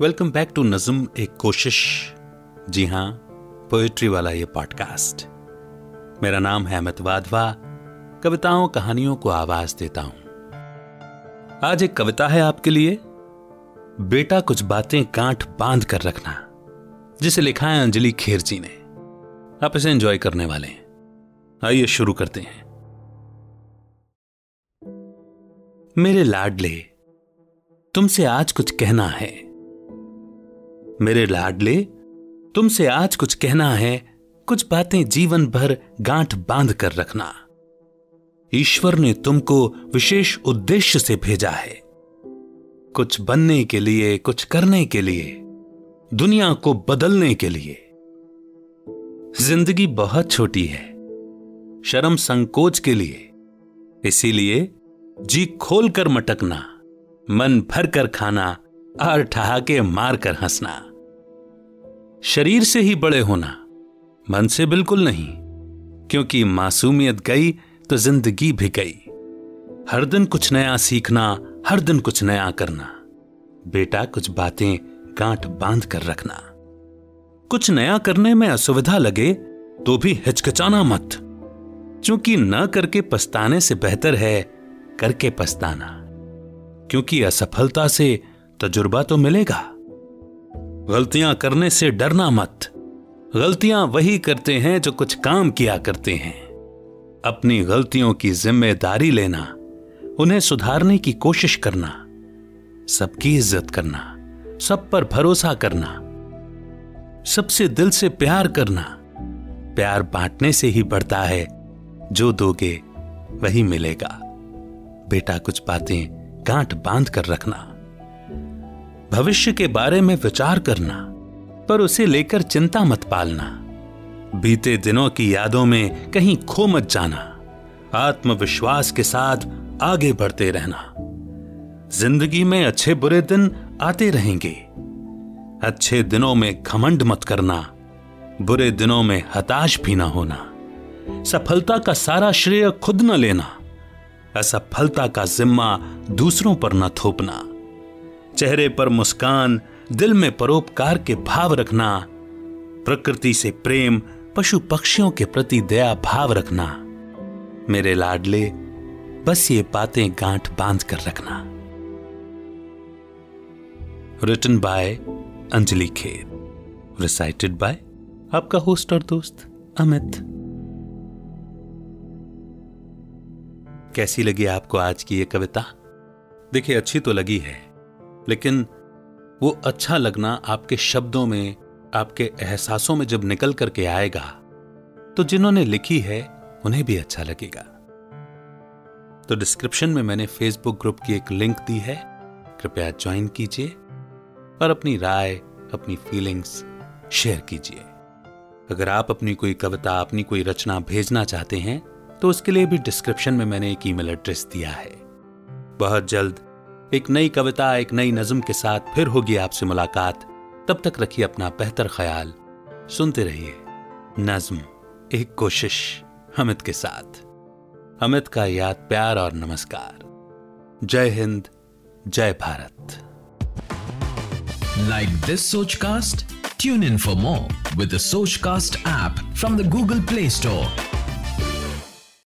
Welcome back to नज्म एक कोशिश जी हाँ पोएट्री वाला ये पॉडकास्ट मेरा नाम है अमित वाधवा. कविताओं, कहानियों को आवाज़ देता हूँ। आज एक कविता है आपके लिए। बेटा, कुछ बातें गांठ बाँध कर रखना। जिसे लिखा है अंजलि खेर जी ने। आप इसे एंजॉय करने वाले हैं। आइए शुरू करते हैं। मेरे लाडले, तुमसे आज कुछ कहना है। मेरे लाडले, तुमसे आज कुछ कहना है, कुछ बातें जीवन भर गांठ बाँध कर रखना। ईश्वर ने तुमको विशेष उद्देश्य से भेजा है। कुछ बनने के लिए, कुछ करने के लिए, दुनिया को बदलने के लिए। ज़िंदगी बहुत छोटी है, शर्म संकोच के लिए। इसीलिए जी खोल कर मटकना, मन भर कर खाना और ठहाके मार कर हंसना। शरीर से ही बड़े होना मन से बिल्कुल नहीं, क्योंकि मासूमियत गई तो ज़िंदगी भी गई। हर दिन कुछ नया सीखना, हर दिन कुछ नया करना। बेटा, कुछ बातें गांठ बाँध कर रखना। कुछ नया करने में असुविधा लगे तो भी हिचकिचाना मत। क्योंकि न करके पछताने से बेहतर है करके पछताना। क्योंकि असफलता से तजुर्बा तो मिलेगा। गलतियाँ करने से डरना मत। गलतियाँ वही करते हैं जो कुछ काम किया करते हैं। अपनी गलतियों की ज़िम्मेदारी लेना, उन्हें सुधारने की कोशिश करना, सबकी इज़्ज़त करना, सब पर भरोसा करना, सबसे दिल से प्यार करना, प्यार बांटने से ही बढ़ता है, जो दोगे वही मिलेगा। बेटा कुछ बातें गांठ बाँध कर रखना। भविष्य के बारे में विचार करना, पर उसे लेकर चिंता मत पालना। बीते दिनों की यादों में कहीं खो मत जाना। आत्मविश्वास के साथ आगे बढ़ते रहना। ज़िंदगी में अच्छे बुरे दिन आते रहेंगे। अच्छे दिनों में घमंड मत करना। बुरे दिनों में हताश भी ना होना। सफलता का सारा श्रेय खुद न लेना। असफलता का जिम्मा दूसरों पर न थोपना। चेहरे पर मुस्कान, दिल में परोपकार के भाव रखना, प्रकृति से प्रेम, पशु पक्षियों के प्रति दया भाव रखना। मेरे लाडले, बस ये बातें गांठ बाँध कर रखना। Written by Anjali Kher. Recited by आपका होस्ट और दोस्त अमित। कैसी लगी आपको आज की ये कविता? देखिए, अच्छी तो लगी है। लेकिन वो अच्छा लगना आपके शब्दों में, आपके एहसासों में जब निकल करके आएगा तो जिन्होंने लिखी है, उन्हें भी अच्छा लगेगा। तो डिस्क्रिप्शन में मैंने फेसबुक ग्रुप की एक लिंक दी है, कृपया ज्वाइन कीजिए और अपनी राय, अपनी फीलिंग्स शेयर कीजिए। अगर आप अपनी कोई कविता, अपनी कोई रचना भेजना चाहते हैं तो उसके लिए भी डिस्क्रिप्शन में मैंने एक ईमेल एड्रेस दिया है। बहुत जल्द एक नई कविता, एक नई नज्म के साथ फिर होगी आपसे मुलाकात। तब तक रखिए अपना बेहतर ख्याल। सुनते रहिए नज्म, एक कोशिश अमित के साथ। अमित का याद प्यार और नमस्कार। जय हिंद, जय Bharat. Like this Soch cast tune in for more with Soch cast app from the Google Play Store